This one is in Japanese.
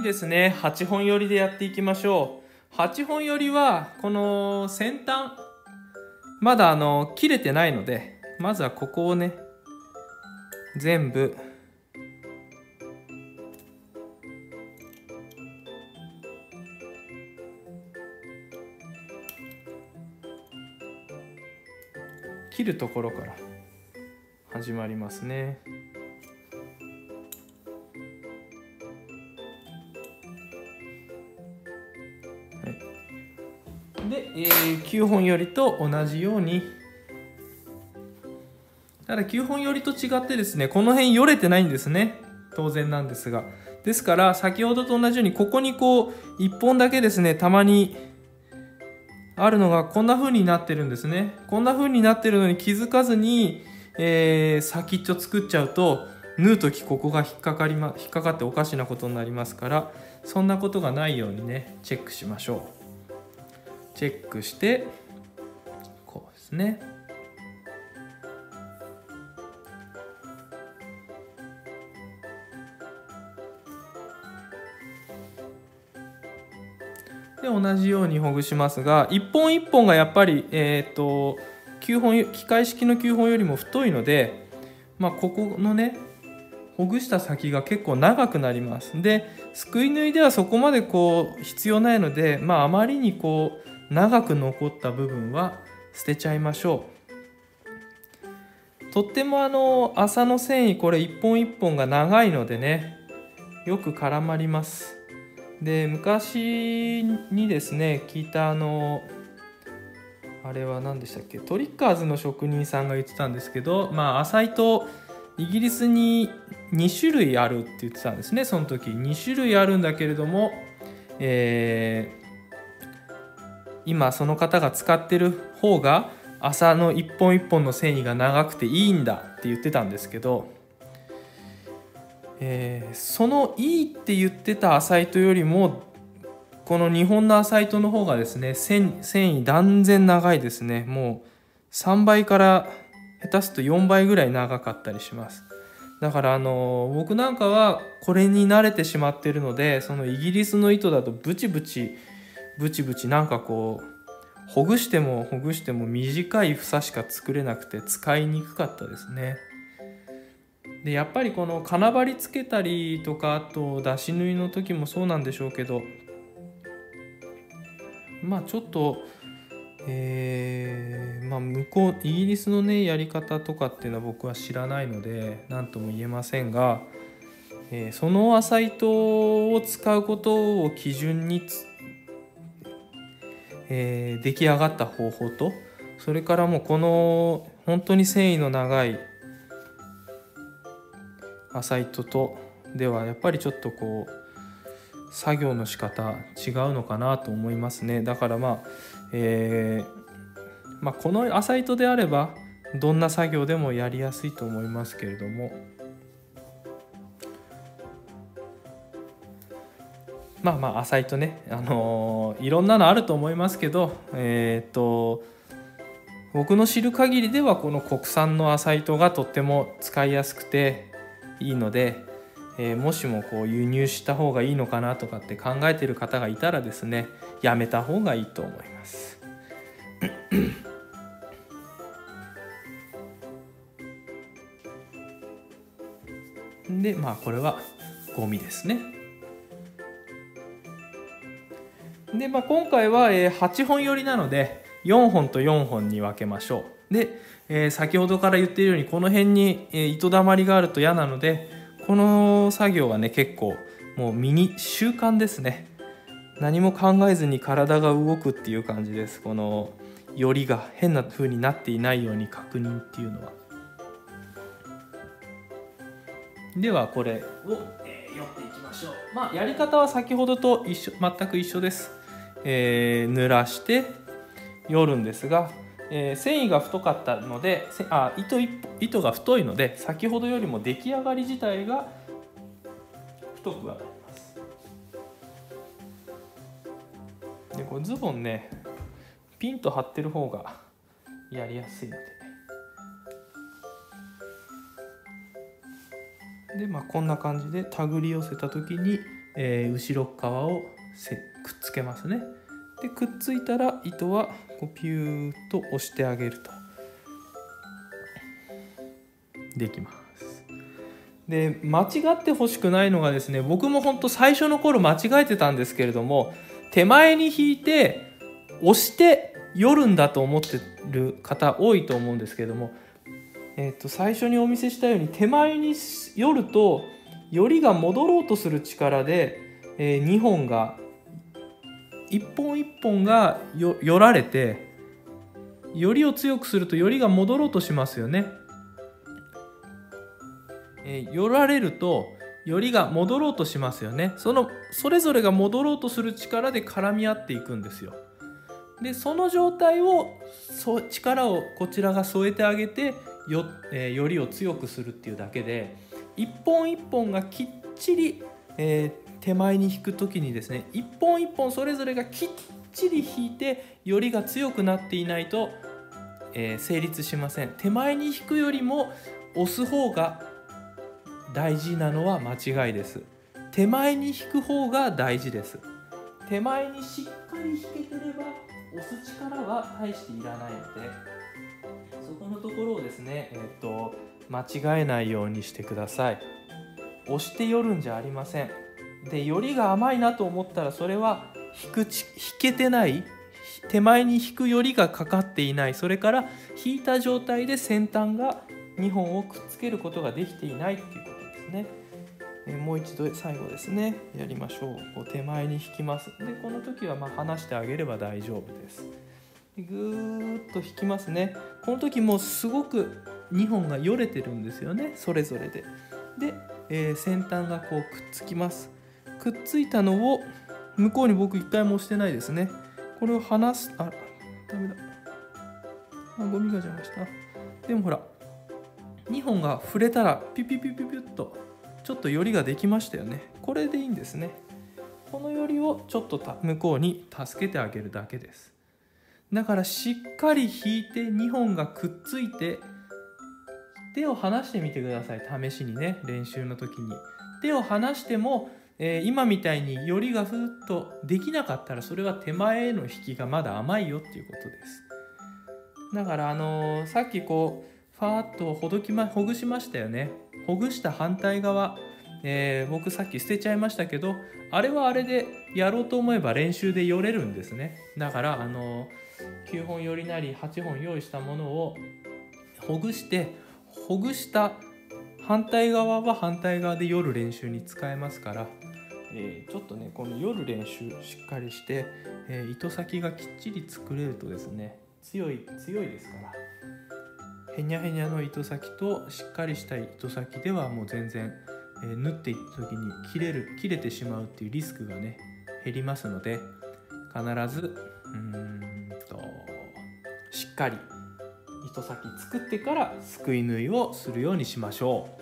にですね8本寄りでやっていきましょう8本寄りはこの先端まだあの切れてないのでまずはここをね全部切るところから始まりますね。で、えー、9本よりと同じように。ただ9本よりと違ってですねこの辺よれてないんですね。当然なんですが。ですから先ほどと同じようにここにこう1本だけですねたまにあるのがこんな風になってるんですね。こんな風になってるのに気づかずに、えー、先っちょ作っちゃうと縫う時ここが引っかかりま引っかかっておかしなことになりますからそんなことがないようにねチェックしましょう。チェックしてこうですね。で同じようにほぐしますが一本一本がやっぱり、えーと、9本機械式の9本よりも太いので、まあ、ここのねほぐした先が結構長くなります。ですくい縫いではそこまでこう必要ないので、まあ、あまりにこう長く残った部分は捨てちゃいましょう。とってもあの麻の繊維これ一本一本が長いのでねよく絡まります。で昔にですね聞いたあのあれは何でしたっけトリッカーズの職人さんが言ってたんですけどまあ浅井とイギリスに2種類あるって言ってたんですねその時。2種類あるんだけれども、え、今その方が使ってる方が麻の一本一本の繊維が長くていいんだって言ってたんですけどえー、そのいいって言ってた浅糸よりもこの日本の浅糸の方がですね繊維断然長いですね。もう3倍から下手すと4倍ぐらい長かったりします。だからあの僕なんかはこれに慣れてしまってるのでそのイギリスの糸だとブチブチブチブチなんかこうほぐしてもほぐしても短い房しか作れなくて使いにくかったですね。でやっぱりこの金張りつけたりとかあと出し縫いの時もそうなんでしょうけどまあちょっとえー、まあ向こうイギリスのねやり方とかっていうのは僕は知らないので何とも言えませんが、えー、その麻糸を使うことを基準にえー、出来上がった方法とそれからもうこの本当に繊維の長い浅い糸とではやっぱりちょっとこう作業の仕方違うのかなと思いますね。だからまあ、えー、まあ、この浅糸であればどんな作業でもやりやすいと思いますけれども。まあまあ浅いとね、あのー、いろんなのあると思いますけどえっ、と僕の知る限りではこの国産の浅糸がとっても使いやすくていいので、えー、もしもこう輸入した方がいいのかなとかって考えてる方がいたらですねやめた方がいいと思います。でまあこれはゴミですね。で、まあ、今回は、え8本寄りなので4本と4本に分けましょう。でえ、先ほどから言っているようにこの辺に、え、糸だまりがあると嫌なのでこの作業はね結構もうミニ習慣ですね。何も考えずに体が動くっていう感じです。このよりが変な風になっていないように確認っていうのは。ではこれを、えー、寄っていきましょう。まあやり方は先ほどと一緒全く一緒です、えー、濡らして寄るんですがえー、繊維が太かったのであ糸糸が太いので先ほどよりも出来上がり自体が太くはなります。でこれズボンねピンと張ってる方がやりやすいので。でまあこんな感じで手繰り寄せた時に、えー、後ろ側をくっつけますね。でくっついたら糸はこうピューッと押してあげると。できます。で間違ってほしくないのがですね僕も本当最初の頃間違えてたんですけれども手前に引いて押して寄るんだと思ってる方多いと思うんですけれども、えー、と最初にお見せしたように手前に寄るとよりが戻ろうとする力で、えー、2本が一本一本がよられてよりを強くするとよりが戻ろうとしますよね。えー、寄られるとよりが戻ろうとしますよねそのそれぞれが戻ろうとする力で絡み合っていくんですよでその状態をそ力をこちらが添えてあげてよ,、えー、よりを強くするっていうだけで一本一本がきっちり、えー、手前に引く時にですね一本一本それぞれがきっちり引いてよりが強くなっていないと、えー、成立しません。手前に引くよりも押す方が大事なのは間違いです。手前に引く方が大事です。手前にしっかり引けてれば押す力は大していらないのでそこのところをですねえっ、ー、と間違えないようにしてください。押して寄るんじゃありません。でよりが甘いなと思ったらそれは引くち引けてない手前に引くよりがかかっていない。それから引いた状態で先端が2本をくっつけることができていないっていうことですね、えもう一度最後ですね。やりましょう。こう手前に引きます。でこの時はま離してあげれば大丈夫です。でぐーっと引きますね。この時もうすごく2本がよれてるんですよね。それぞれで。で、えー、先端がこうくっつきます。くっついたのを向こうに僕一回も押してないですね。これを離すあダメだ。あゴミが邪魔した。でもほら2本が触れたらピュピュピュピュピュッとちょっとよりができましたよね。これでいいんですね。このよりをちょっと向こうに助けてあげるだけです。だからしっかり引いて2本がくっついて手を離してみてください。試しにね練習の時に。手を離しても、えー、今みたいによりがふっとできなかったらそれは手前への引きがまだ甘いよっていうことです。だからあのー、さっきこうファーッとほどきまほぐしましたよね。ほぐした反対側、えー、僕さっき捨てちゃいましたけどあれはあれでやろうと思えば練習で寄れるんですね。だからあの9本寄りなり8本用意したものをほぐしてほぐした反対側は反対側で寄る練習に使えますから、えー、ちょっとねこの寄る練習しっかりして、えー、糸先がきっちり作れるとですね強い強いですからへにゃへにゃの糸先としっかりした糸先ではもう全然、えー、縫っていった時に切れる切れてしまうっていうリスクがね減りますので必ずうんとしっかり糸先作ってからすくい縫いをするようにしましょう。